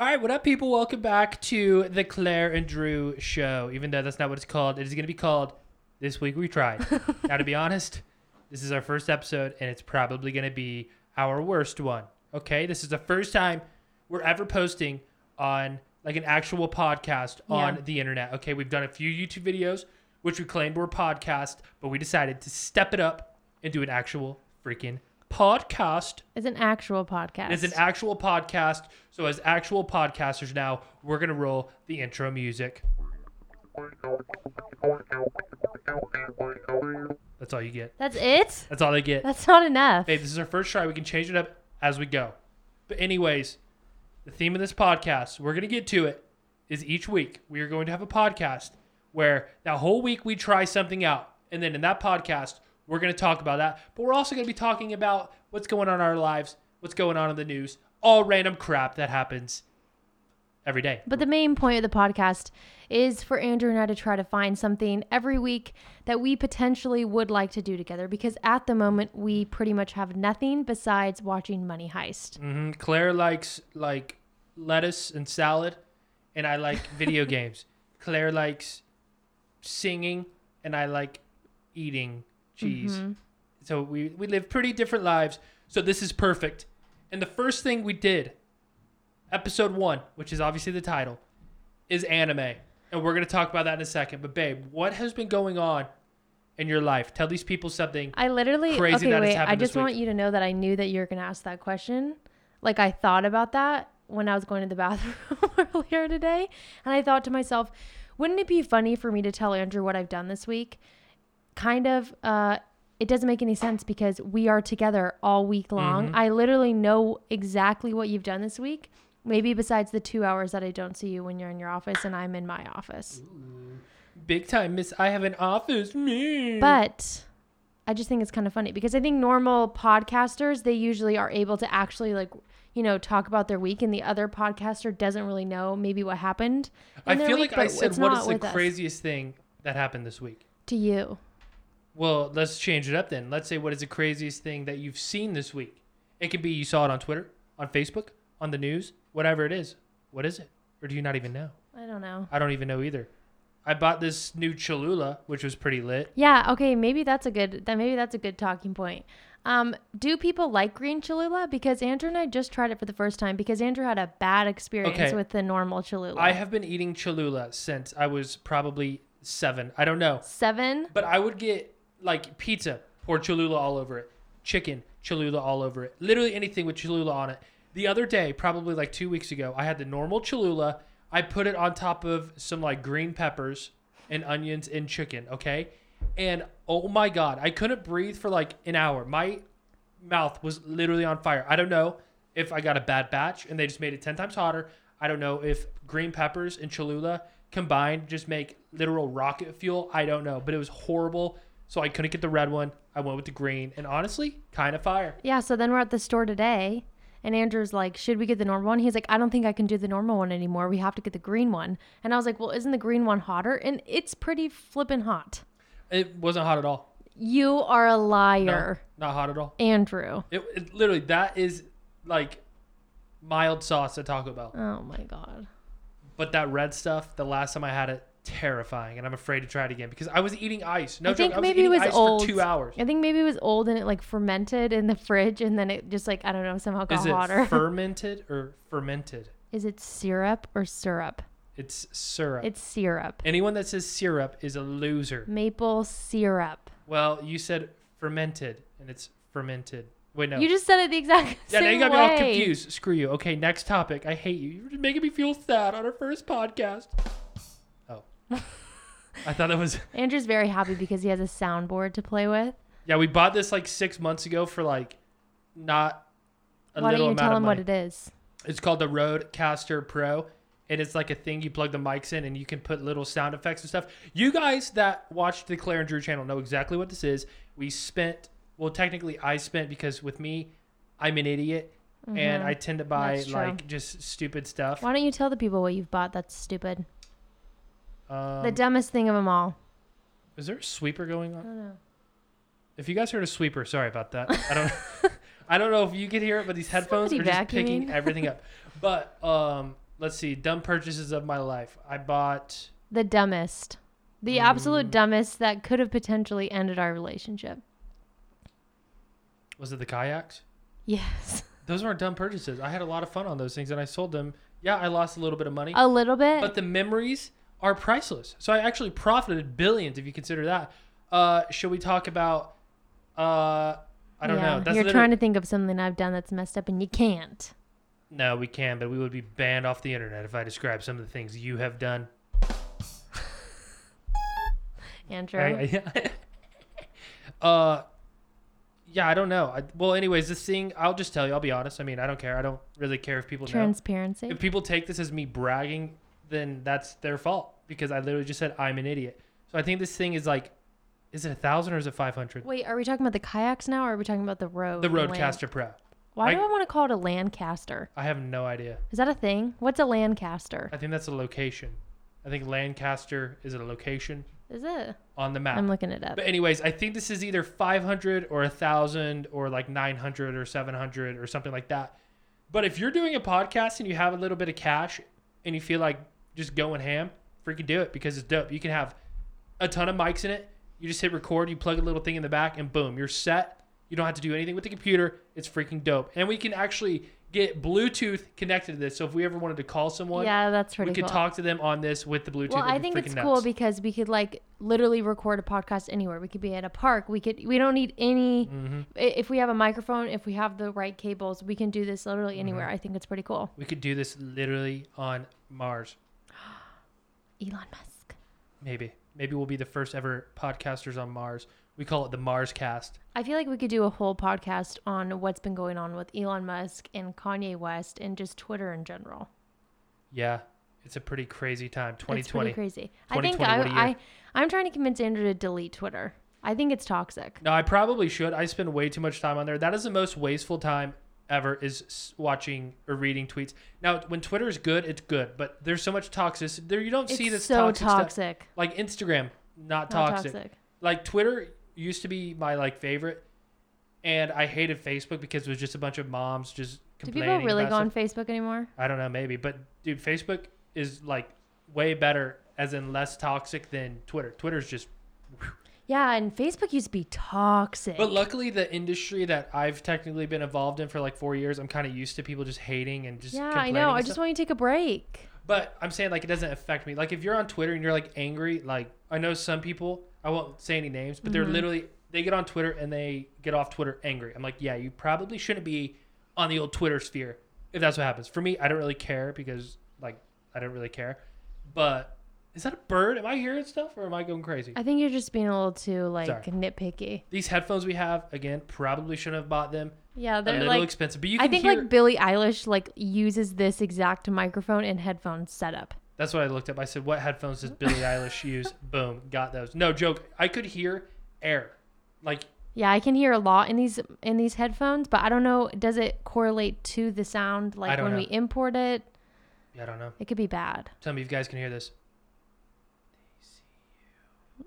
All right, what up, people? Welcome back to the Claire and Drew show. Even though that's not what it's called, it is going to be called This Week We Tried. now, to be honest, this is our first episode, and it's probably going to be our worst one. Okay, this is the first time we're ever posting on like an actual podcast on Yeah. the internet. Okay, we've done a few YouTube videos, which we claimed were podcast, but we decided to step it up and do an actual freaking podcast. It's an actual podcast. It's an actual podcast. So as actual podcasters now, we're gonna roll the intro music. That's all you get. That's it? That's all they get. That's not enough. Babe, this is our first try. We can change it up as we go. But anyways, the theme of this podcast, we're gonna get to it, is each week we are going to have a podcast where that whole week we try something out. And then in that podcast, we're gonna talk about that. But we're also gonna be talking about what's going on in our lives, what's going on in the news, all random crap that happens every day. But the main point of the podcast is for Andrew and I to try to find something every week that we potentially would like to do together because at the moment we pretty much have nothing besides watching Money Heist. hmm Claire likes like lettuce and salad, and I like video games. Claire likes singing, and I like eating cheese. Mm-hmm. So we we live pretty different lives. So this is perfect. And the first thing we did, episode one, which is obviously the title, is anime, and we're gonna talk about that in a second. But babe, what has been going on in your life? Tell these people something. I literally Crazy okay. that Wait, I just want you to know that I knew that you were gonna ask that question. Like I thought about that when I was going to the bathroom earlier today, and I thought to myself, wouldn't it be funny for me to tell Andrew what I've done this week? Kind of. Uh, it doesn't make any sense because we are together all week long. Mm-hmm. I literally know exactly what you've done this week. Maybe besides the two hours that I don't see you when you're in your office and I'm in my office. Big time, Miss. I have an office. Me. But I just think it's kind of funny because I think normal podcasters they usually are able to actually like you know talk about their week, and the other podcaster doesn't really know maybe what happened. I feel week, like I said, what is the with us. craziest thing that happened this week? to you? Well, let's change it up then. Let's say what is the craziest thing that you've seen this week? It could be you saw it on Twitter, on Facebook, on the news, whatever it is. What is it? Or do you not even know? I don't know. I don't even know either. I bought this new Cholula, which was pretty lit. Yeah, okay, maybe that's a good that maybe that's a good talking point. Um, do people like green Cholula? Because Andrew and I just tried it for the first time because Andrew had a bad experience Okay. with the normal Cholula. I have been eating Cholula since I was probably seven. I don't know. Seven. But I would get like pizza, pour Cholula all over it, chicken, Cholula all over it, literally anything with Cholula on it. The other day, probably like two weeks ago, I had the normal Cholula. I put it on top of some like green peppers and onions and chicken, okay? And oh my God, I couldn't breathe for like an hour. My mouth was literally on fire. I don't know if I got a bad batch and they just made it 10 times hotter. I don't know if green peppers and Cholula combined just make literal rocket fuel. I don't know, but it was horrible. So I couldn't get the red one. I went with the green, and honestly, kind of fire. Yeah, so then we're at the store today, and Andrew's like, "Should we get the normal one?" He's like, "I don't think I can do the normal one anymore. We have to get the green one." And I was like, "Well, isn't the green one hotter?" And it's pretty flippin' hot. It wasn't hot at all. You are a No, liar, not hot at all. Andrew. It, it literally that is like mild sauce at Taco Bell. Oh my god. But that red stuff, the last time I had it, terrifying, and I'm afraid to try it again because I was eating ice. No I joke, think I was maybe it was old. for two hours. I think maybe it was old and it like fermented in the fridge, and then it just like I don't know somehow got Is it hotter. fermented or fermented? Is it syrup or syrup? It's syrup. It's syrup. Anyone that says syrup is a loser. Maple syrup. Well, you said fermented, and it's fermented. Wait, no. You just said it the exact same thing. yeah, same now you got way. me all confused. Screw you. Okay, next topic. I hate you. You're making me feel sad on our first podcast. I thought that was. Andrew's very happy because he has a soundboard to play with. Yeah, we bought this like six months ago for like not a Why little don't you amount tell of him money. what it is? It's called the Rodecaster Pro. And it's like a thing you plug the mics in and you can put little sound effects and stuff. You guys that watch the Claire and Drew channel know exactly what this is. We spent, well, technically, I spent because with me, I'm an idiot and I tend to buy Mm-hmm. That's true. like just stupid stuff. Why don't you tell the people what you've bought? That's stupid. Um, the dumbest thing of them all. is there a sweeper going on? I on? don't know. If you guys heard a sweeper, sorry about that. I don't. I don't know if you could hear it, but these headphones Somebody are just picking everything up. But um, let's see, dumb purchases of my life. I bought. The dumbest. The Mm. absolute dumbest that could have potentially ended our relationship. Was it the kayaks? Yes. Those weren't dumb purchases. I had a lot of fun on those things, and I sold them. Yeah, I lost a little bit of money, A little bit. but the memories are priceless. So I actually profited billions if you consider that. Uh, should we talk about? Uh, I don't yeah, know. That's You're literally- trying to think of something I've done that's messed up and you can't. No, we can, but we would be banned off the internet if I describe some of the things you have done. Andrew. I- I- uh, yeah, I don't know. I, well, anyways, this thing, I'll just tell you. I'll be honest. I mean, I don't care. I don't really care if people know. Transparency. If people take this as me bragging, then that's their fault because I literally just said I'm an idiot. So I think this thing is like, is it a thousand or is it five hundred? Wait, are we talking about the kayaks now or are we talking about the road? The? Rodecaster Pro. Why I- do I want to call it a Lancaster? I have no idea. Is that a thing? What's a Lancaster? I think that's a location. I think Lancaster is a location Is it? on the map. I'm looking it up. But anyways, I think this is either 500 or 1000 or like 900 or 700 or something like that. But if you're doing a podcast and you have a little bit of cash and you feel like just going ham, freaking do it because it's dope. You can have a ton of mics in it. You just hit record, you plug a little thing in the back and boom, you're set. You don't have to do anything with the computer. It's freaking dope. And we can actually get Bluetooth connected to this. So if we ever wanted to call someone, yeah, that's pretty we could cool. talk to them on this with the Bluetooth. well, I think it's nuts. cool because we could like literally record a podcast anywhere. We could be at a park. We could. We don't need any. Mhm. If we have a microphone, if we have the right cables, we can do this literally Mm-hmm. anywhere. I think it's pretty cool. we could do this literally on Mars. Elon Musk. Maybe. Maybe we'll be the first ever podcasters on Mars. We call it the Mars cast. I feel like we could do a whole podcast on what's been going on with Elon Musk and Kanye West and just Twitter in general. Yeah. It's a pretty crazy time. It's pretty 2020. crazy. I think I, what a year. I I'm trying to convince Andrew to delete Twitter. I think it's toxic. No, I probably should. I spend way too much time on there. That is the most wasteful time ever is watching or reading tweets. Now, when Twitter is good, it's good, but there's so much toxicity. There you don't see It's this so toxic, stuff. Like Instagram, not Not toxic. toxic. Like Twitter used to be my like favorite, and I hated Facebook because it was just a bunch of moms just Do complaining. people really go on. Facebook anymore? I don't know, maybe, but dude, Facebook is like way better, as in less toxic than Twitter. Twitter's just. Yeah, and Facebook used to be toxic. But luckily, the industry that I've technically been involved in for like four years, I'm kind of used to people just hating and just. Complaining. Yeah, I know. I just want you to take a break. But I'm saying like it doesn't affect me. Like if you're on Twitter and you're like angry, like I know some people. I won't say any names, but they're Mhm. literally they get on Twitter and they get off Twitter angry. I'm like, yeah, you probably shouldn't be on the old Twitter sphere if that's what happens. For me, I don't really care because like I don't really care. But is that a bird? Am I hearing stuff or am I going crazy? I think you're just being a little too like Sorry. nitpicky. These headphones we have again probably shouldn't have bought them. Yeah, they're little like expensive, but you I think hear. like Billie Eilish like uses this exact microphone and headphone setup. That's what I looked up. I said, "What headphones does Billie Eilish use?" Boom, got those. No joke. I could hear air, like Yeah, I can hear a lot in these in these headphones, but I don't know. Does it correlate to the sound like when know. we import it? I don't know. It could be bad. Tell me if you guys can hear this.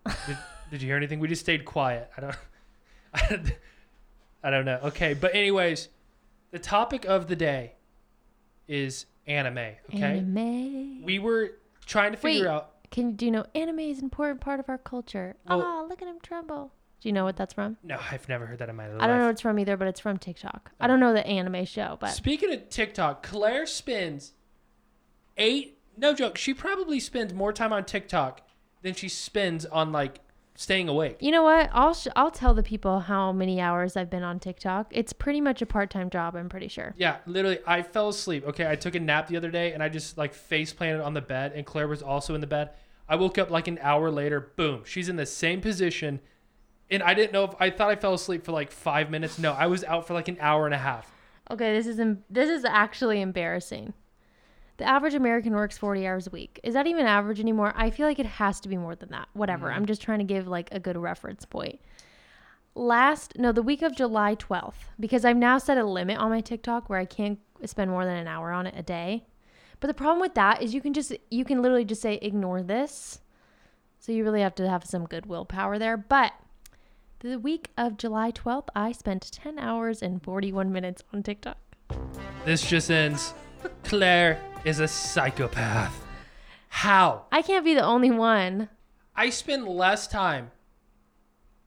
Did, did you hear anything? We just stayed quiet. I don't. I don't, I don't know. Okay, but anyways, the topic of the day is anime. Okay, Anime. we were trying to figure Wait. out. Can do you know anime is an important part of our culture? Well- oh, look at him tremble. Do you know what that's from? No, I've never heard that in my life. I don't know what it's from either, but it's from TikTok. I Oh. don't know the anime show, but Speaking of TikTok, Claire spends eight. No joke. She probably spends more time on TikTok than she spends on like staying awake. you know what? I'll sh- I'll tell the people how many hours I've been on TikTok. It's pretty much a part time job. I'm pretty sure. Yeah, literally, I fell asleep. Okay, I took a nap the other day and I just like face planted on the bed, and Claire was also in the bed. I woke up like an hour later. Boom, she's in the same position, and I didn't know if I thought I fell asleep for like five minutes. No, I was out for like an hour and a half. Okay, this is em- this is actually embarrassing. The average American works 40 hours a week. Is that even average anymore? I feel like it has to be more than that. Whatever. Mm. I'm just trying to give like a good reference point. Last, no, the week of July 12th, because I've now set a limit on my TikTok where I can't spend more than an hour on it a day. But the problem with that is you can just, you can literally just say, ignore this. So you really have to have some good willpower there. But the week of July 12th, I spent 10 hours and 41 minutes on TikTok. This just ends. Claire is a psychopath. How? I can't be the only one. I spend less time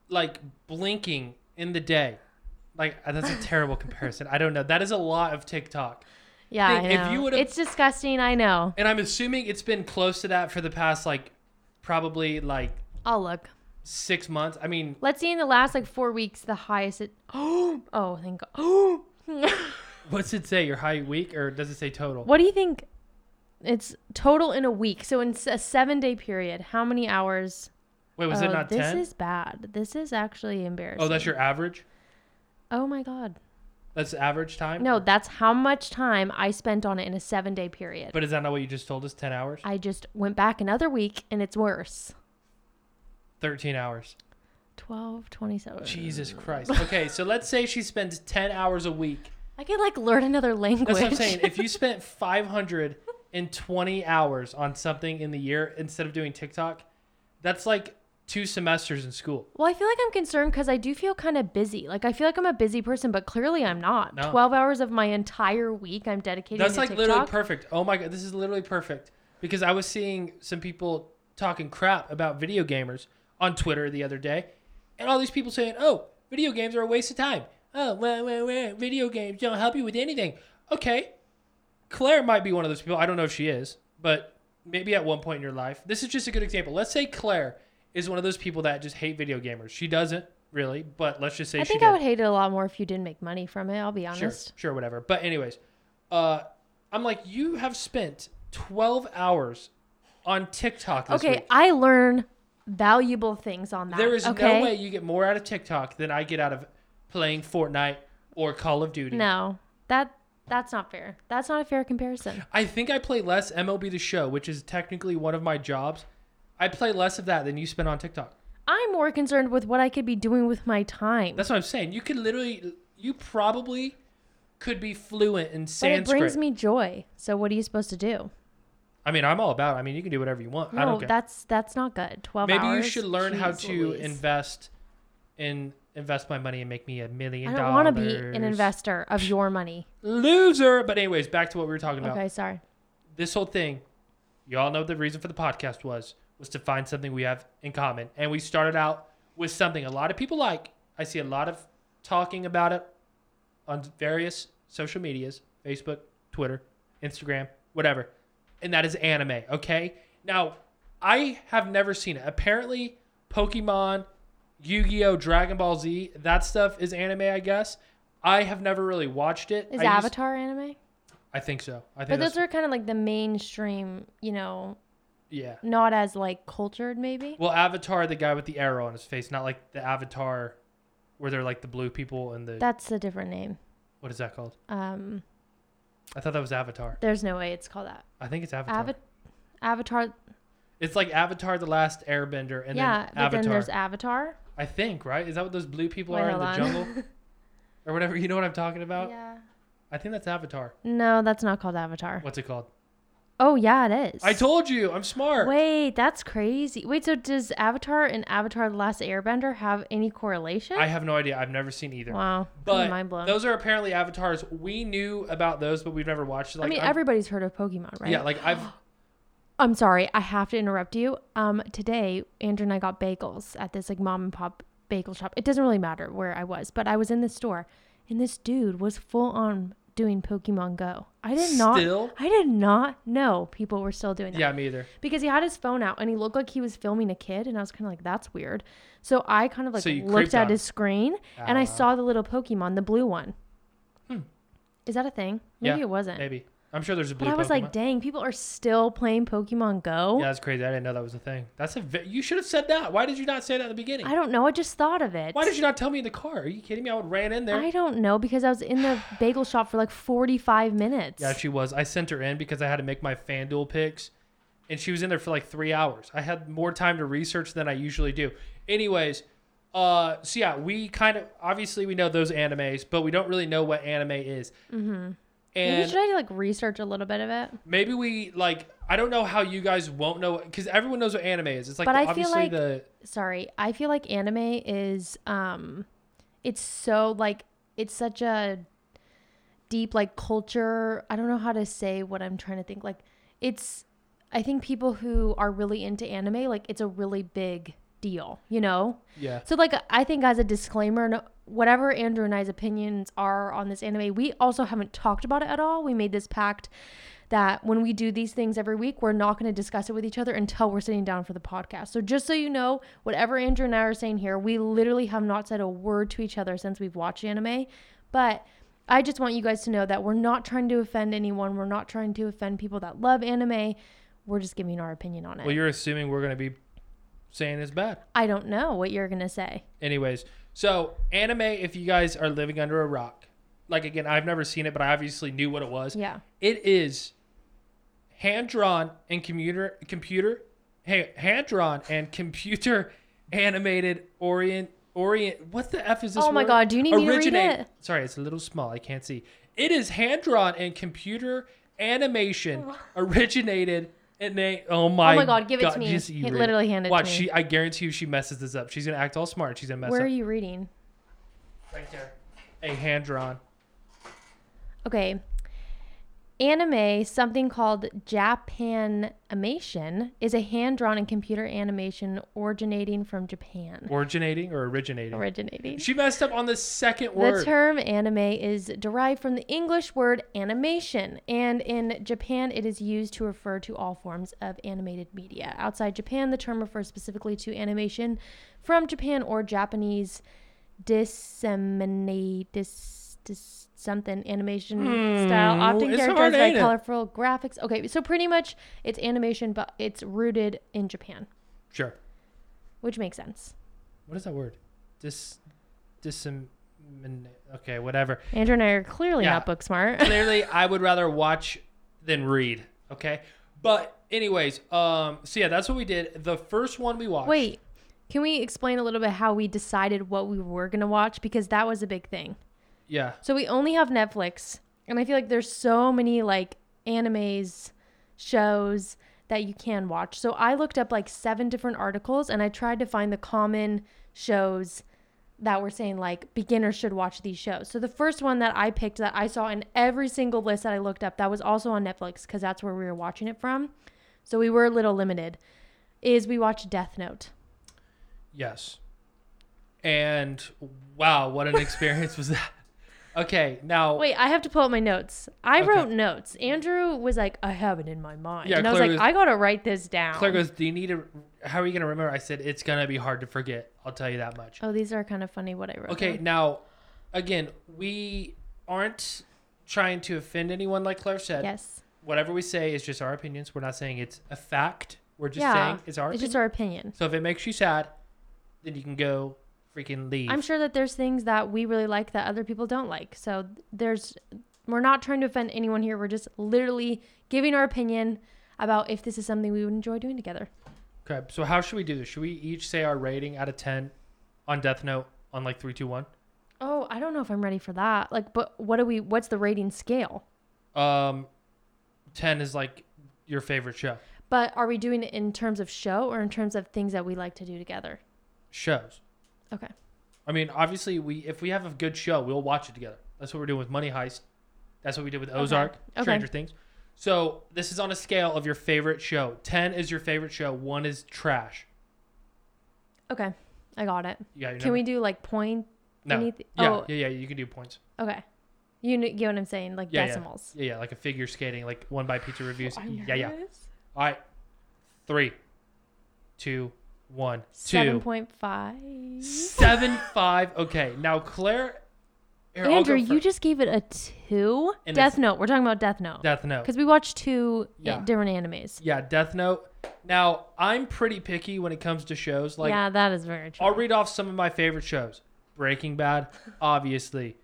like blinking in the day. Like uh, that's a terrible comparison. I don't know. That is a lot of TikTok. Yeah, Think if you would've- it's disgusting. I know. And I'm assuming it's been close to that for the past like probably like I'll look. 6 months. I mean, Let's see in the last like four weeks the highest it. Oh, oh, thank God. Oh. what's it say? Your high week or does it say total? what do you think? It's total in a week. So in a seven day period, how many hours? Wait, was it Oh, not this 10? is bad. This is actually embarrassing. Oh, that's your average? Oh my God. That's average time? No, that's how much time I spent on it in a seven day period. But is that not what you just told us? 10 hours? I just went back another week and it's worse. 13 hours. 12, 27. Jesus Christ. Okay, so let's say she spends 10 hours a week. I could like learn another language. That's what I'm saying. If you spent 520 hours on something in the year instead of doing TikTok, that's like two semesters in school. well, I feel like I'm concerned because I do feel kind of busy. Like I feel like I'm a busy person, but clearly I'm not. No. 12 hours of my entire week I'm dedicating. That's like TikTok. literally perfect. Oh my god, this is literally perfect. Because I was seeing some people talking crap about video gamers on Twitter the other day, and all these people saying, "Oh, video games are a waste of time. Oh, well, well, well, video games don't help you with anything." Okay, Claire might be one of those people. I don't know if she is, but maybe at one point in your life. This is just a good example. Let's say Claire is one of those people that just hate video gamers. She doesn't really, but let's just say I think did. I would hate it a lot more if you didn't make money from it. I'll be Sure, honest. sure, whatever. But anyways, uh, I'm like, you have spent 12 hours on TikTok this Okay, week. I learn valuable things on that. There is okay? no way you get more out of TikTok than I get out of playing Fortnite or Call of Duty. No, that that's not fair. That's not a fair comparison. I think I play less MLB The Show, which is technically one of my jobs. I play less of that than you spend on TikTok. I'm more concerned with what I could be doing with my time. That's what I'm saying. You could literally, you probably could be fluent in Sanskrit. but it brings me joy. So what are you supposed to do? I mean, I'm all about. it. I mean, you can do whatever you want. I No, don't care. that's that's not good. Twelve Maybe hours. you should learn how to Louise. invest in invest my money and make me a million I dollars. don't want to be an investor of your money. Loser. But anyways, back to what we were talking about. Okay, sorry. This whole thing, you all know the reason for the podcast was was to find something we have in common, and we started out with something a lot of people like. I see a lot of talking about it on various social medias, Facebook, Twitter, Instagram, whatever. And that is anime, okay? Now, I have never seen it. Apparently, Pokemon, Yu-Gi-Oh, Dragon Ball Z, that stuff is anime, I guess. I have never really watched it. Is I used- Avatar anime? I think so. I think But those are kind of like the mainstream, you know, yeah. not as like cultured maybe. Well, Avatar, the guy with the arrow on his face, not like the Avatar where they're like the blue people and the That's a different name. what is that called? Um, I thought that was Avatar. there's no way it's called that. I think it's Avatar. Ava- Avatar. it's like Avatar: The Last Airbender, and yeah, then but then there's Avatar. I think right. Is that what those blue people Wait, are in the on. jungle or whatever? You know what I'm talking about? yeah. I think that's Avatar. No, that's not called Avatar. What's it called? Oh yeah, it is. I told you, I'm smart. Wait, that's crazy. Wait, so does Avatar and Avatar: The Last Airbender have any correlation? I have no idea. I've never seen either. wow, But mind blown. those are apparently avatars. We knew about those, but we've never watched. Like, I mean, I'm- everybody's heard of Pokemon, right? yeah, like I've I'm sorry, I have to interrupt you. Um, today Andrew and I got bagels at this like mom and pop bagel shop. It doesn't really matter where I was, but I was in the store, and this dude was full on doing Pokemon Go. I did not. Still? I did not know people were still doing that. yeah, me either. Because he had his phone out and he looked like he was filming a kid, and I was kind of like, "That's weird." So I kind of like So looked at his screen, and I Ah. saw the little Pokemon, the blue one. Hmm. Is that a thing? Maybe Yeah, it wasn't. Maybe. I'm sure there's a blue But I was Pokemon. like, "Dang, people are still playing Pokemon Go." Yeah, that's crazy. I didn't know that was a thing. That's a. ve- You should have said that. Why did you not say that at the beginning? I don't know. I just thought of it. Why did you not tell me in the car? Are you kidding me? I would ran in there. I don't know because I was in the bagel shop for like 45 minutes. yeah, she was. I sent her in because I had to make my FanDuel picks, and she was in there for like three hours. I had more time to research than I usually do. Anyways, uh, so yeah, we kind of obviously we know those animes, but we don't really know what anime is. Mm-hmm. Maybe should I like research a little bit of it? maybe we like. I don't know how you guys won't know because everyone knows what anime is. It's like But the- I feel obviously like- the Sorry, I feel like anime is um, it's so like it's such a deep like culture. I don't know how to say what I'm trying to think. Like it's I think people who are really into anime, like it's a really big deal, you know? Yeah. So like I think as a disclaimer, no, whatever Andrew and I's opinions are on this anime, we also haven't talked about it at all. We made this pact that when we do these things every week, we're not going to discuss it with each other until we're sitting down for the podcast. So just so you know, whatever Andrew and I are saying here, we literally have not said a word to each other since we've watched anime. But I just want you guys to know that we're not trying to offend anyone. We're not trying to offend people that love anime. We're just giving our opinion on it. Well, you're assuming we're gonna be saying it's bad. I don't know what you're going to say. Anyways, so anime, if you guys are living under a rock, like again, I've never seen it, but I obviously knew what it was. Yeah. It is hand drawn and computer computer hey, hand drawn and computer animated orient orient what the f is this Oh my word? God, do you need me to read Originate- it? sorry it's a little small i can't see it is hand drawn and computer animation originated and they oh my Oh my God, give it to me. just you read literally hand it to watch me. she i guarantee you she messes this up she's gonna act all smart she's gonna mess up. Where are you reading? right there a hand drawn Okay. Anime, something called Japanimation, is a hand drawn and computer animation originating from Japan. originating or originating Originating. she messed up on the second word. The term anime is derived from the English word animation, and in Japan, it is used to refer to all forms of animated media. Outside Japan, the term refers specifically to animation from Japan or Japanese disseminate dis, dis, something animation style, often characterized by ain't it? colorful graphics. Okay, so pretty much it's animation, but it's rooted in Japan, sure which makes sense. what is that word? Dis, disem, okay, whatever. Andrew and I are clearly Yeah. not book smart. Clearly, I would rather watch than read. Okay, but anyways, um, so yeah, that's what we did. The first one we watched. Wait, can we explain a little bit how we decided what we were going to watch? Because that was a big thing. Yeah, So we only have Netflix, and I feel like there's so many like animes, shows that you can watch. So I looked up like seven different articles and I tried to find the common shows that were saying like beginners should watch these shows. So the first one that I picked that I saw in every single list that I looked up that was also on Netflix because that's where we were watching it from. So we were a little limited. Is we watched Death Note. yes, and wow, what an experience was that? Okay, now Wait, I have to pull up my notes. I Okay. wrote notes. Andrew was like, I have it in my mind. Yeah, and I was Claire like, was- I got to write this down. Claire goes, "Do you need to? How are you gonna remember?" I said, "It's gonna be hard to forget. I'll tell you that much." oh, these are kind of funny what I wrote. Okay, down. now, again, we aren't trying to offend anyone, like Claire said. Yes. Whatever we say is just our opinions. We're not saying it's a fact. We're just yeah. saying it's our It's opinion. just our opinion. so if it makes you sad, then you can go freaking leave. I'm sure that there's things that we really like that other people don't like. So there's, we're not trying to offend anyone here. We're just literally giving our opinion about if this is something we would enjoy doing together. Okay, so how should we do this? Should we each say our rating out of ten on Death Note on like three, two, one? Oh, I don't know if I'm ready for that. Like, but what do we? What's the rating scale? Um, ten is like your favorite show. But are we doing it in terms of show or in terms of things that we like to do together? Shows. Okay. I mean, obviously, we if we have a good show, we'll watch it together. That's what we're doing with Money Heist. That's what we did with Ozark, Okay. Stranger Things. So this is on a scale of your favorite show. Ten is your favorite show. One is trash. Okay. I got it. Your Can we do like point? No. anyth- Yeah, oh. yeah, yeah. You can do points. Okay. You kn- get what I'm saying? Like Yeah, yeah. decimals. Yeah, yeah, like a figure skating, like one by pizza reviews. I'm yeah, yeah. All right, three, two, one, Seven two, five. seven, five. Okay, now Claire. here, I'll go Andrew, you first. just gave it a two. And Death it's- Note. We're talking about Death Note Death Note. because we watched two uh, Yeah. different animes. Yeah, Death Note. Now I'm pretty picky when it comes to shows. Like yeah, that is very true. I'll read off some of my favorite shows. Breaking Bad, obviously.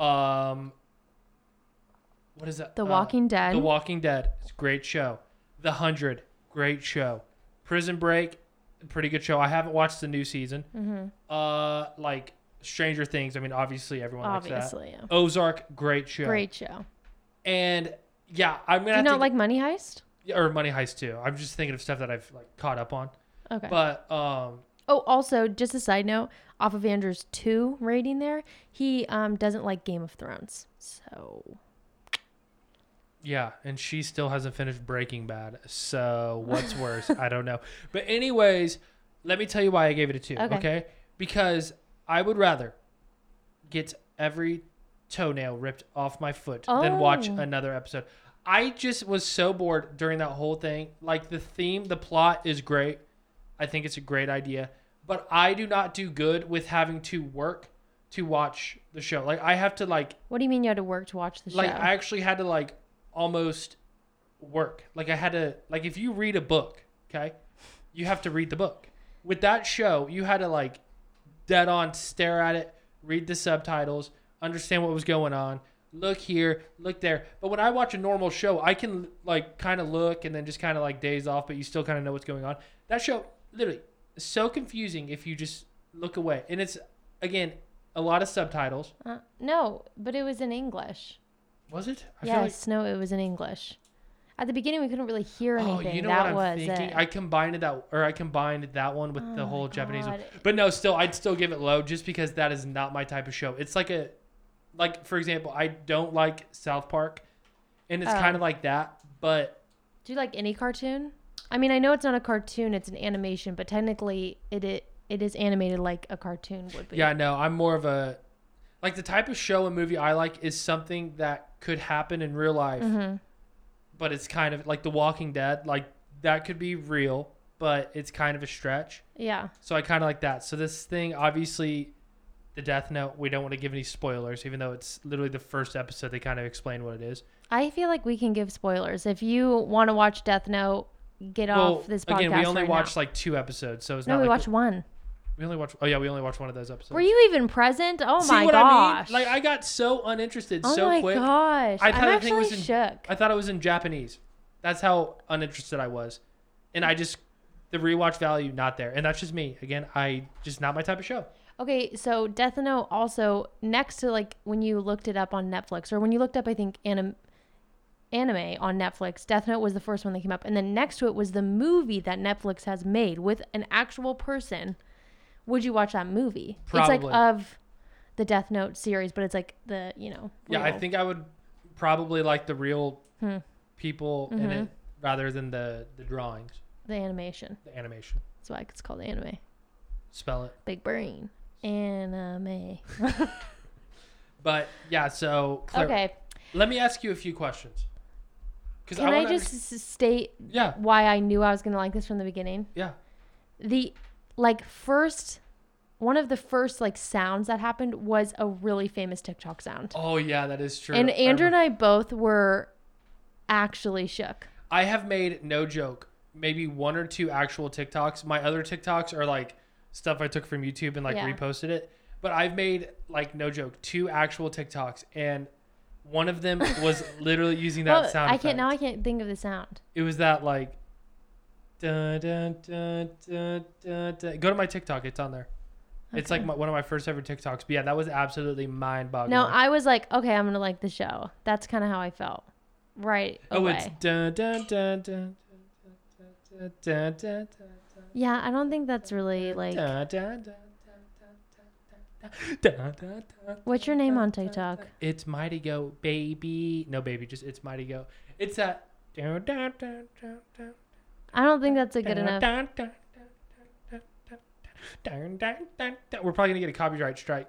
Um, what is that? The Uh, Walking Dead. The Walking Dead. It's a great show. The Hundred, great show. Prison Break, pretty good show. I haven't watched the new season. mm-hmm. Uh, like Stranger Things. I mean, obviously everyone likes Obviously, yeah. that. Ozark, great show. Great show. And yeah, I'm gonna Do you not to like Money Heist? or Money Heist too. I'm just thinking of stuff that I've like caught up on. Okay. But um, oh, also, just a side note, off of Andrew's two rating there, he um doesn't like Game of Thrones. So Yeah, and she still hasn't finished Breaking Bad. So what's worse? I don't know. But anyways, let me tell you why I gave it a two. Okay. Okay. Because I would rather get every toenail ripped off my foot than watch Oh. another episode. I just was so bored during that whole thing. Like the theme, the plot is great. I think it's a great idea. But I do not do good with having to work to watch the show. Like I have to like What do you mean you had to work to watch the show? like I actually had to like almost work. Like I had to like if you read a book, okay, you have to read the book. With that show, you had to like dead on stare at it, read the subtitles, understand what was going on, look here, look there. But when I watch a normal show, I can like kind of look and then just kind of like daze off, but you still kind of know what's going on. That show literally so confusing if you just look away. And it's again a lot of subtitles. uh, no, but it was in English. Was it? I feel like- Yes, no, it was in English. At the beginning, we couldn't really hear anything. Oh, you know that what I'm was thinking? it. I combined that, or I combined that one with Oh the whole Japanese one. But no, still, I'd still give it low, just because that is not my type of show. It's like a, like for example, I don't like South Park, and it's Oh. kind of like that. But Do you like any cartoon? I mean, I know it's not a cartoon; it's an animation, but technically, it it, it is animated like a cartoon would be. yeah, no, I'm more of a, like the type of show and movie I like is something that could happen in real life, hmm but it's kind of like The Walking Dead. Like that could be real, but it's kind of a stretch. Yeah. So I kind of like that. So this thing, obviously, the Death Note. We don't want to give any spoilers, even though it's literally the first episode. They kind of explain what it is. I feel like we can give spoilers. If you want to watch Death Note, get well, off this podcast again, we only right watched now. like two episodes, so it's No, not we like watched one. We only watched. Oh yeah, we only watched one of those episodes. Were you even present? Oh See my what gosh! I mean? Like I got so uninterested so quick. oh so my quick. gosh! I thought I'm actually was in- shook. I thought it was in Japanese. That's how uninterested I was, and I just the rewatch value not there, and that's just me. Again, I just not my type of show. Okay, so Death Note also next to like when you looked it up on Netflix or when you looked up I think anim- anime on Netflix, Death Note was the first one that came up and then next to it was the movie that Netflix has made with an actual person. Would you watch that movie? It's like of the Death Note series, but it's like the, you know. Yeah, I think I would probably like the real Hmm. people in Mhm. it rather than the the drawings, the animation. the animation. That's why it's called anime. Spell it. Big brain. Anime. But yeah, so Claire, Okay. let me ask you a few questions. Can I, wanna just underst- s- state yeah why I knew I was going to like this from the beginning? yeah the like first one of the first like sounds that happened was a really famous TikTok sound. oh yeah that is true. and Andrew and I both were actually shook. I have made no joke maybe one or two actual TikToks. My other TikToks are like stuff I took from YouTube and like Yeah. reposted it. But I've made like no joke two actual TikToks and one of them was literally using that Oh, sound. I can't now I can't think of the sound. It was that like. Dun, dun, dun, dun, dun, dun. Go to my TikTok. It's on there. It's like my, one of my first ever TikToks. But yeah, that was absolutely mind boggling. No, I was like, okay, I'm gonna like the show. That's kind of how I felt. Right oh, away. it's dun, dun, dun, dun, dun, dun, dun, dun, dun, Yeah, I don't think that's really like. dun, dun, dun, dun, dun, dun, What's your name on TikTok? It's Mighty Go, baby. No, baby, just it's Mighty Go. It's that. I don't think that's a good enough. We're probably gonna get a copyright strike.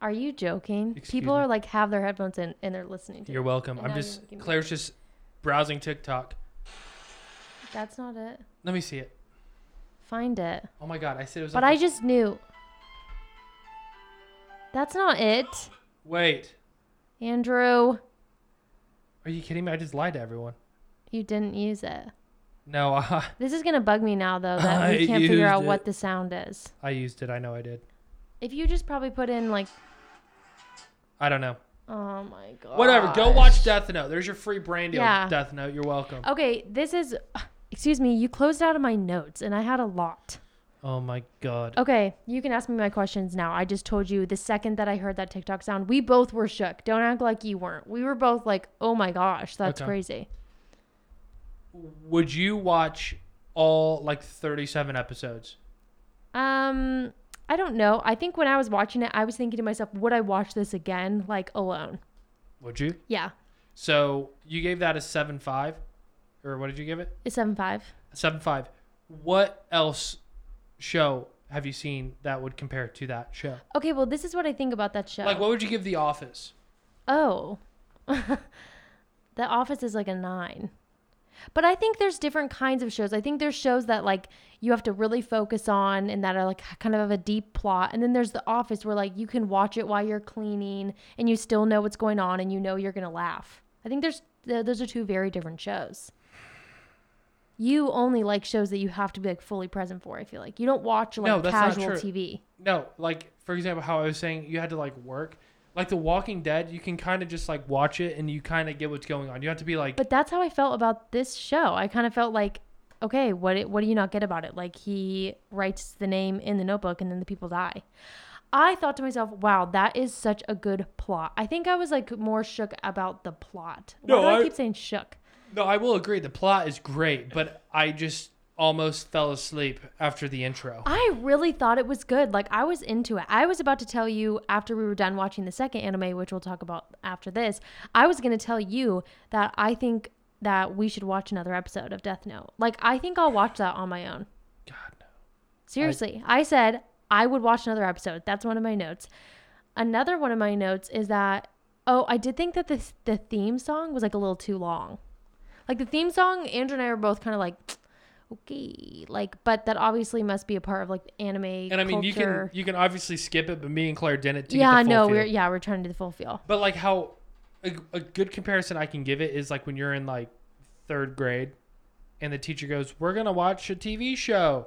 Are you joking? Excuse People me. are like have their headphones in and they're listening to. You're welcome. And I'm now just you're making me- Claire's just browsing TikTok. That's not it. Let me see it. Find it. Oh my god, I said it was. But like I just knew. That's not it. wait. Andrew, Are you kidding me? I just lied to everyone. You didn't use it. No, uh, This is going to bug me now, though, that I we can't figure out it. what the sound is. I used it. I know I did. If you just probably put in, like, I don't know. oh my God. Whatever. Go watch Death Note. There's your free brand deal. Yeah. Death Note. You're welcome. Okay, this is. Excuse me, you closed out of my notes, and I had a lot. Oh my god. Okay, you can ask me my questions now. I just told you the second that I heard that TikTok sound, we both were shook. Don't act like you weren't. We were both like, oh my gosh, that's Okay. crazy. Would you watch all like 37 episodes? Um, I don't know. I think when I was watching it, I was thinking to myself, would I watch this again, like alone? Would you? Yeah, So you gave that a seven five, or what did you give it? A seven five. A seven five. What else show have you seen that would compare to that show? Okay, well, this is what I think about that show. Like, what would you give The Office? Oh, The Office is like a nine. But I think there's different kinds of shows. I think there's shows that like you have to really focus on and that are like kind of have a deep plot. And then there's The Office where like you can watch it while you're cleaning and you still know what's going on and you know you're going to laugh. I think there's those are two very different shows. You only like shows that you have to be like fully present for, I feel like. You don't watch like No, that's not casual true. TV. No, like for example, how I was saying you had to like work. Like The Walking Dead, you can kind of just like watch it and you kind of get what's going on. You have to be like, But that's how I felt about this show. I kind of felt like, okay, what what do you not get about it? Like he writes the name in the notebook and then the people die. I thought to myself, wow, that is such a good plot. I think I was like more shook about the plot. Why No, do I, I- keep saying shook? no, I will agree. The plot is great, but I just almost fell asleep after the intro. I really thought it was good. Like I was into it. I was about to tell you after we were done watching the second anime, which we'll talk about after this. I was going to tell you that I think that we should watch another episode of Death Note. Like I think I'll watch that on my own. God, no. Seriously, I, said I would watch another episode. That's one of my notes. Another one of my notes is that oh, I did think that the the theme song was like a little too long. Like the theme song, Andrew and I were both kind of like, okay, like, but that obviously must be a part of like the anime. And I mean, you can you can obviously skip it, but me and Claire didn't. To yeah, no, feel. we're yeah, we're trying to do the full feel. But like how a, a good comparison I can give it is like when you're in like third grade, and the teacher goes, "We're gonna watch a TV show,"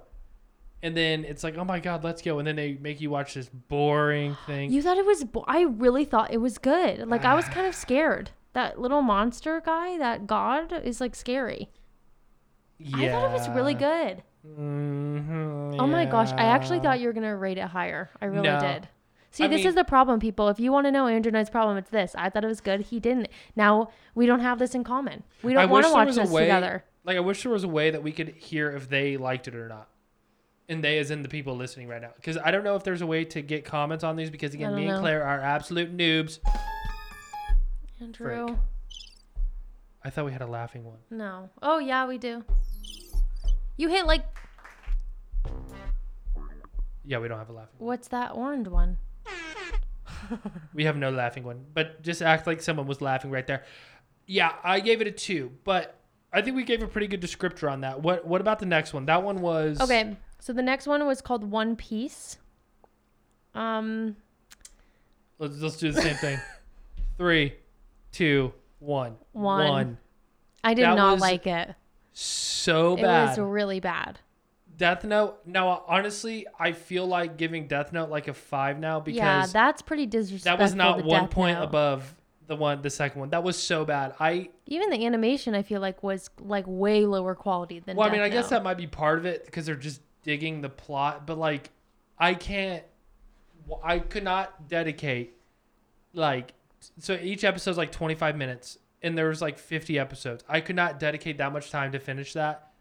and then it's like, "Oh my god, let's go!" And then they make you watch this boring thing. You thought it was? Bo- I really thought it was good. Like I was kind of scared. That little monster guy, that god, is like scary. I thought it was really good. Mhm, Oh my gosh, I actually thought you were gonna rate it higher. I really No. did. See, I this mean- is the problem, people. If you want to know Andrew Knight's problem, it's this. I thought it was good. He didn't. Now we don't have this in common. We don't want to watch this way- together. Like I wish there was a way that we could hear if they liked it or not. And they, as in the people listening right now, because I don't know if there's a way to get comments on these. Because again, me and. Claire are absolute noobs. Andrew, I thought we had a laughing one. no. Oh yeah, we do. You hit like Yeah, we don't have a laughing. what's that orange one? We have no laughing one, but just act like someone was laughing right there. Yeah, I gave it a two, but I think we gave a pretty good descriptor on that. What What about the next one? That one was Okay, so the next one was called One Piece. Um, Let's let's do the same thing. Three, two, one. One. I did That not was like it. So bad. It was really bad. Death Note. No, honestly, I feel like giving Death Note like a five now because yeah, that's pretty disrespectful. that was not one Death point Note. above the one, the second one. That was so bad. I Even the animation, I feel like was like way lower quality than. well, I mean, Death I guess that might be part of it because they're just digging the plot, but like, I can't. I could not dedicate like so each episode's like 25 minutes and there was like 50 episodes. I could not dedicate that much time to finish that.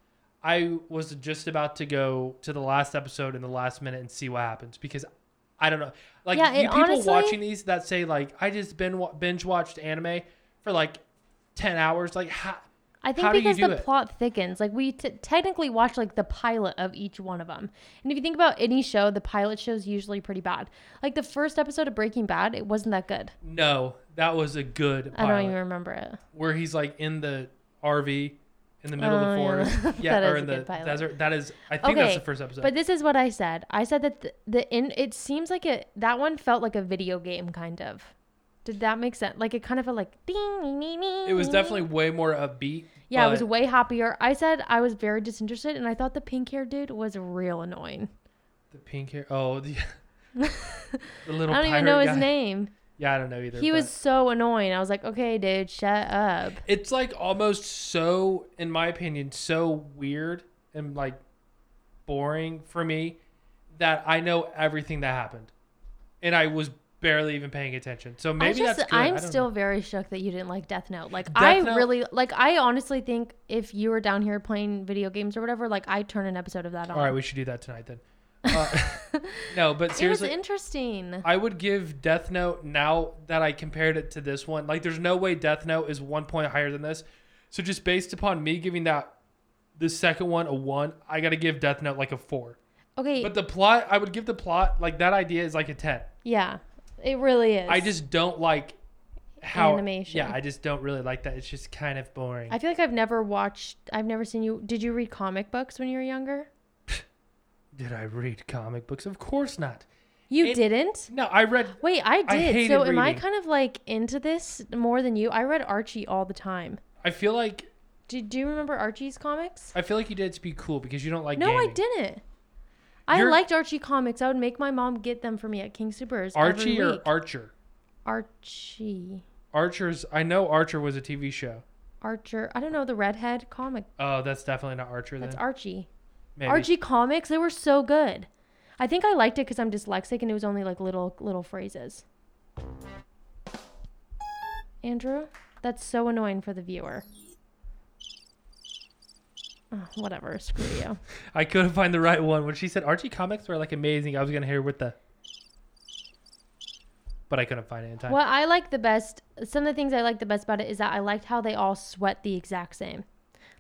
I was just about to go to the last episode in the last minute and see what happens because I don't know. Like Yeah, you people honestly- watching these that say like I just been binge watched anime for like 10 hours like how, I think how because the it? plot thickens. Like we t- technically watch like the pilot of each one of them. And if you think about any show, the pilot show is usually pretty bad. Like the first episode of Breaking Bad, it wasn't that good. No, that was a good I don't even remember it. where he's like in the RV in the middle Oh, of the oh, forest. Yeah, That or in the pilot. desert. That is, I think that's the first episode. But this is what I said. I said that the, the in it seems like it that one felt like a video game kind of. Did that make sense? Like it kind of felt like ding, ding, ding, ding, it was definitely way more upbeat. Yeah, it was way happier. I said I was very disinterested, and I thought the pink hair dude was real annoying. the pink hair. Oh, the, the little I don't even know his name. Yeah, I don't know either. He but was so annoying. I was like, okay, dude, shut up. It's like almost so, in my opinion, so weird and like boring for me that I know everything that happened, and I was barely even paying attention. So maybe just, that's good. I'm still know. very shook that you didn't like Death Note. Like, Death I Note- really, like, I honestly think if you were down here playing video games or whatever, like, I'd turn an episode of that on. All right, we should do that tonight then. Uh, no, but it was seriously, interesting. I would give Death Note now that I compared it to this one. Like, there's no way Death Note is one point higher than this. So just based upon me giving that the second one a one, I got to give Death Note like a four. Okay, But the plot, I would give the plot like that idea is like a ten. yeah, it really is. I just don't like how Animation. Yeah, I just don't really like that. It's just kind of boring. I feel like I've never watched. I've never seen you. Did you read comic books when you were younger? Did I read comic books? Of course not. You It- didn't. No, I read. Wait, I did. I so am I kind of like into this more than you? I read Archie all the time. I feel like Do, do you remember Archie's comics? I feel like you did to be cool because you don't like. no, I didn't. I You're- liked Archie comics. I would make my mom get them for me at King Supers. Archie every or week. Archer. Archie, Archer's. I know Archer was a TV show. Archer. I don't know the redhead comic. Oh, that's definitely not Archer then. That's Archie. Maybe. Archie comics. They were so good. I think I liked it because I'm dyslexic and it was only like little little phrases. Andrew, that's so annoying for the viewer. Oh, whatever, screw you. I couldn't find the right one. When she said Archie comics were like amazing, I was gonna hear with the. But I couldn't find it in time. What I like the best, some of the things I like the best about it is that I liked how they all sweat the exact same.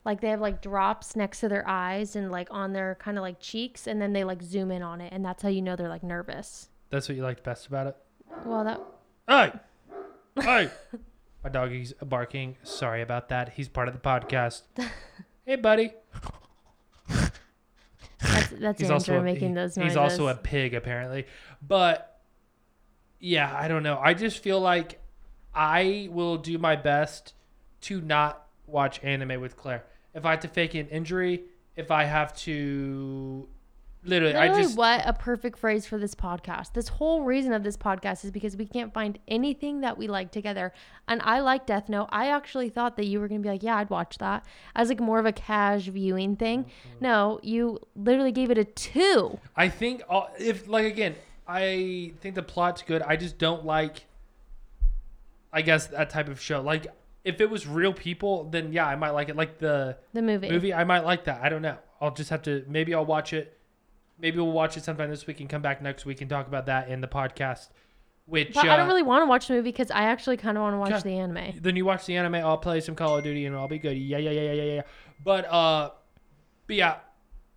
Like they have like drops next to their eyes and like on their kind of like cheeks, and then they like zoom in on it, and that's how you know they're like nervous. That's what you liked best about it. Well, that Hey, hey! My doggy's barking. Sorry about that. He's part of the podcast. hey, buddy. that's that's He's Andrew also a, making he- those noises. He's also a pig, apparently. But yeah, I don't know. I just feel like I will do my best to not watch anime with Claire. If I have to fake an injury, if I have to literally, Literally, I just what a perfect phrase for this podcast. This whole reason of this podcast is because we can't find anything that we like together. And I like Death Note. I actually thought that you were gonna be like, yeah, I'd watch that as like more of a cash viewing thing. Mm-hmm. No, you literally gave it a two. I think all- if like again, I think the plot's good. I just don't like. I guess that type of show. Like if it was real people, then yeah, I might like it. Like the The movie. movie, I might like that. I don't know. I'll just have to. Maybe I'll watch it. Maybe we'll watch it sometime this week and come back next week and talk about that in the podcast. Which But uh, I don't really want to watch the movie because I actually kind of want to watch the anime. then you watch the anime. I'll play some Call of Duty and I'll be good. Yeah, yeah, yeah, yeah, yeah, yeah. But uh, but yeah.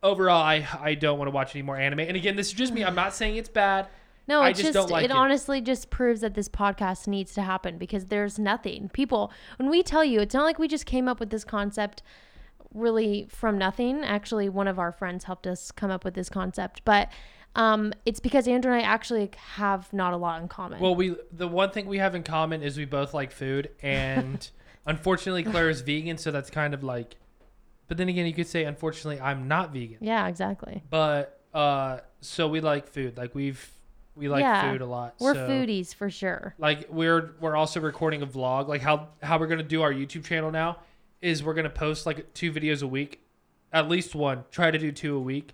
Overall, I I don't want to watch any more anime. And again, this is just me. I'm not saying it's bad. No, I it's just just, don't like it, it. honestly just proves that this podcast needs to happen because there's nothing. People, when we tell you, it's not like we just came up with this concept really from nothing. Actually, one of our friends helped us come up with this concept, but um, it's because Andrew and I actually have not a lot in common. Well, we the one thing we have in common is we both like food, and unfortunately, Claire is vegan, so that's kind of like. But then again, you could say, unfortunately, I'm not vegan. yeah, exactly. But uh, so we like food. Like we've we like Yeah, food a lot. We're so, foodies for sure. Like we're we're also recording a vlog. Like how how we're gonna do our YouTube channel now is we're gonna post like two videos a week, at least one. Try to do two a week,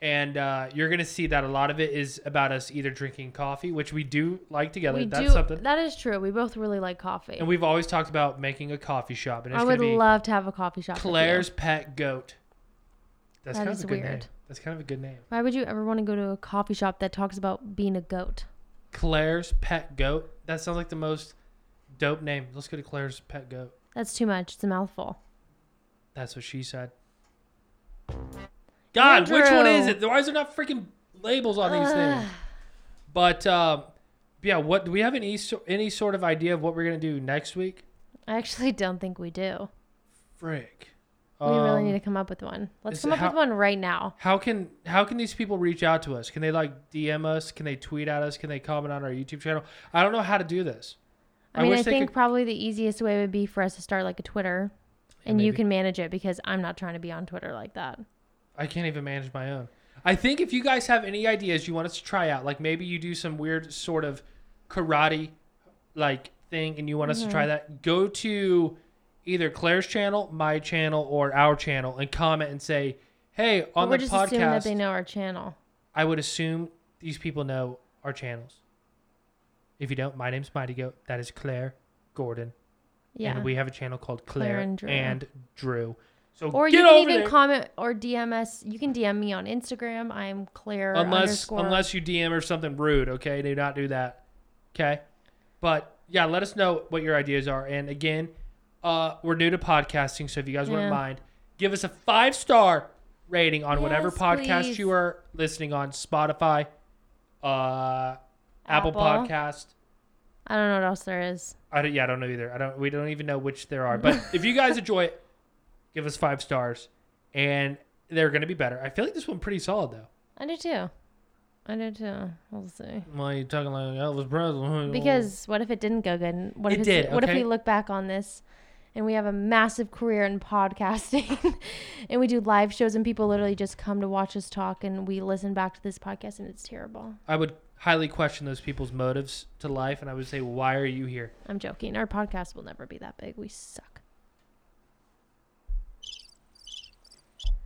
and uh, you're gonna see that a lot of it is about us either drinking coffee, which we do like together. We That's do. something. That is true. We both really like coffee. And we've always talked about making a coffee shop, and it's I would love to have a coffee shop. Claire's Pet Goat. That's That kind of a good name. weird. That's kind of a good name. Why would you ever want to go to a coffee shop that talks about being a goat? Claire's Pet Goat. That sounds like the most dope name. Let's go to Claire's Pet Goat. That's too much. It's a mouthful. That's what she said. God, which one is it? Why is there not freaking labels on these Ugh. things? But um, yeah, what do we have any any sort of idea of what we're gonna do next week? I actually don't think we do. Frick. We really Um, need to come up with one. Let's come up how- with one right now. How can how can these people reach out to us? Can they like DM us? Can they tweet at us? Can they comment on our YouTube channel? I don't know how to do this. I, mean, I think could- probably the easiest way would be for us to start like a Twitter, and you can manage it because I'm not trying to be on Twitter like that. I can't even manage my own. I think if you guys have any ideas you want us to try out, like maybe you do some weird sort of karate like thing and you want us to Mm-hmm. try that, go to either Claire's channel, my channel, or our channel and comment and say, Hey, on we're the just assuming that they know our channel. I would assume these people know our channels. If you don't, my name's Mighty Goat. That is Claire Gordon. Yeah. And we have a channel called Claire, Claire and and Drew. Drew. So Or get you can even there. comment or DM us. You can DM me on Instagram. I'm Claire unless underscore. unless you DM or something rude. Okay, do not do that. Okay, but yeah, let us know what your ideas are. And again, uh, we're new to podcasting, so if you guys Yeah. wouldn't mind, give us a five star rating on whatever podcast please. you are listening on. Spotify, uh, Apple, Apple. Podcast. I don't know what else there is. I don't, yeah, I don't know either. I don't. We don't even know which there are. But if you guys enjoy it, give us five stars, and they're gonna be better. I feel like this one pretty solid though. I do too. I do too. We'll see. Why are you talking like Elvis Presley? Because what if it didn't go good? What It if did, What if we look back on this and we have a massive career in podcasting and we do live shows and people literally just come to watch us talk and we listen back to this podcast and it's terrible. I would highly question those people's motives to life, and I would say, why are you here? I'm joking. Our podcast will never be that big. We suck.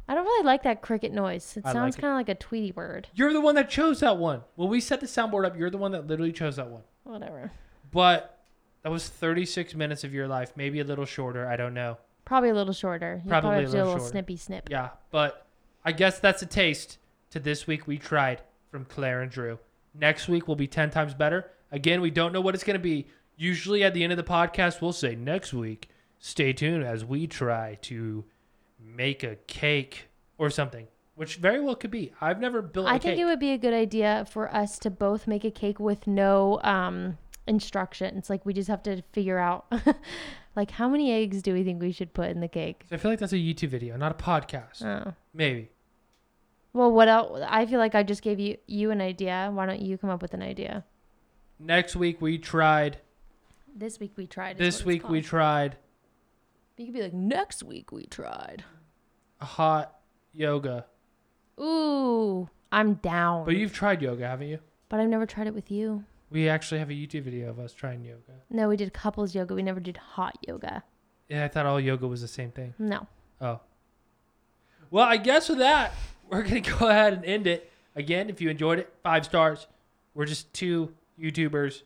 I don't really like that cricket noise. It I sounds it. kind of like a Tweety bird. You're the one that chose that one. When we set the soundboard up, you're the one that literally chose that one. Whatever. But that was 36 minutes of your life, maybe a little shorter. I don't know. Probably a little shorter. You Probably probably, a do a little little shorter. snippy snip. Yeah, but I guess that's a taste to this week we tried from Claire and Drew. Next week will be 10 times better. Again, we don't know what it's going to be. Usually at the end of the podcast, we'll say next week, stay tuned as we try to make a cake or something, which very well could be. I've never built a I cake. I think it would be a good idea for us to both make a cake with no um, instructions. Like we just have to figure out, like how many eggs do we think we should put in the cake? I feel like that's a YouTube video, not a podcast. Oh. Maybe. Well, what else? I feel like I just gave you you an idea. Why don't you come up with an idea? Next week we tried. This week we tried. This week we tried You could be like next week we tried. hot yoga. Ooh, I'm down. But you've tried yoga, haven't you? but I've never tried it with you. We actually have a YouTube video of us trying yoga. No, we did couples yoga. We never did hot yoga. Yeah, I thought all yoga was the same thing. No. Oh. Well, I guess with that, we're going to go ahead and end it. Again, if you enjoyed it, five stars. We're just two YouTubers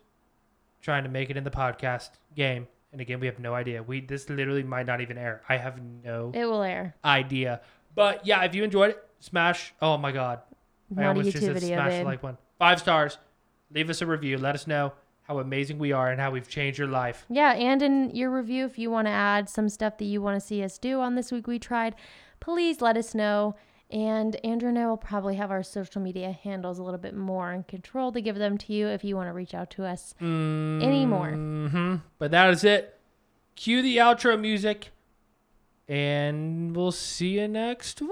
trying to make it in the podcast game. And again, we have no idea. We this literally might not even air. I have no It will air. idea. But yeah, if you enjoyed it, smash. Oh my god. I Not a almost just said video, smash the babe. like one. Five stars. Leave us a review. Let us know how amazing we are and how we've changed your life. Yeah, and in your review, if you want to add some stuff that you want to see us do on this week we tried, please let us know. And Andrew and I will probably have our social media handles a little bit more in control to give them to you if you want to reach out to us mm-hmm. anymore. But that is it. Cue the outro music. And we'll see you next week.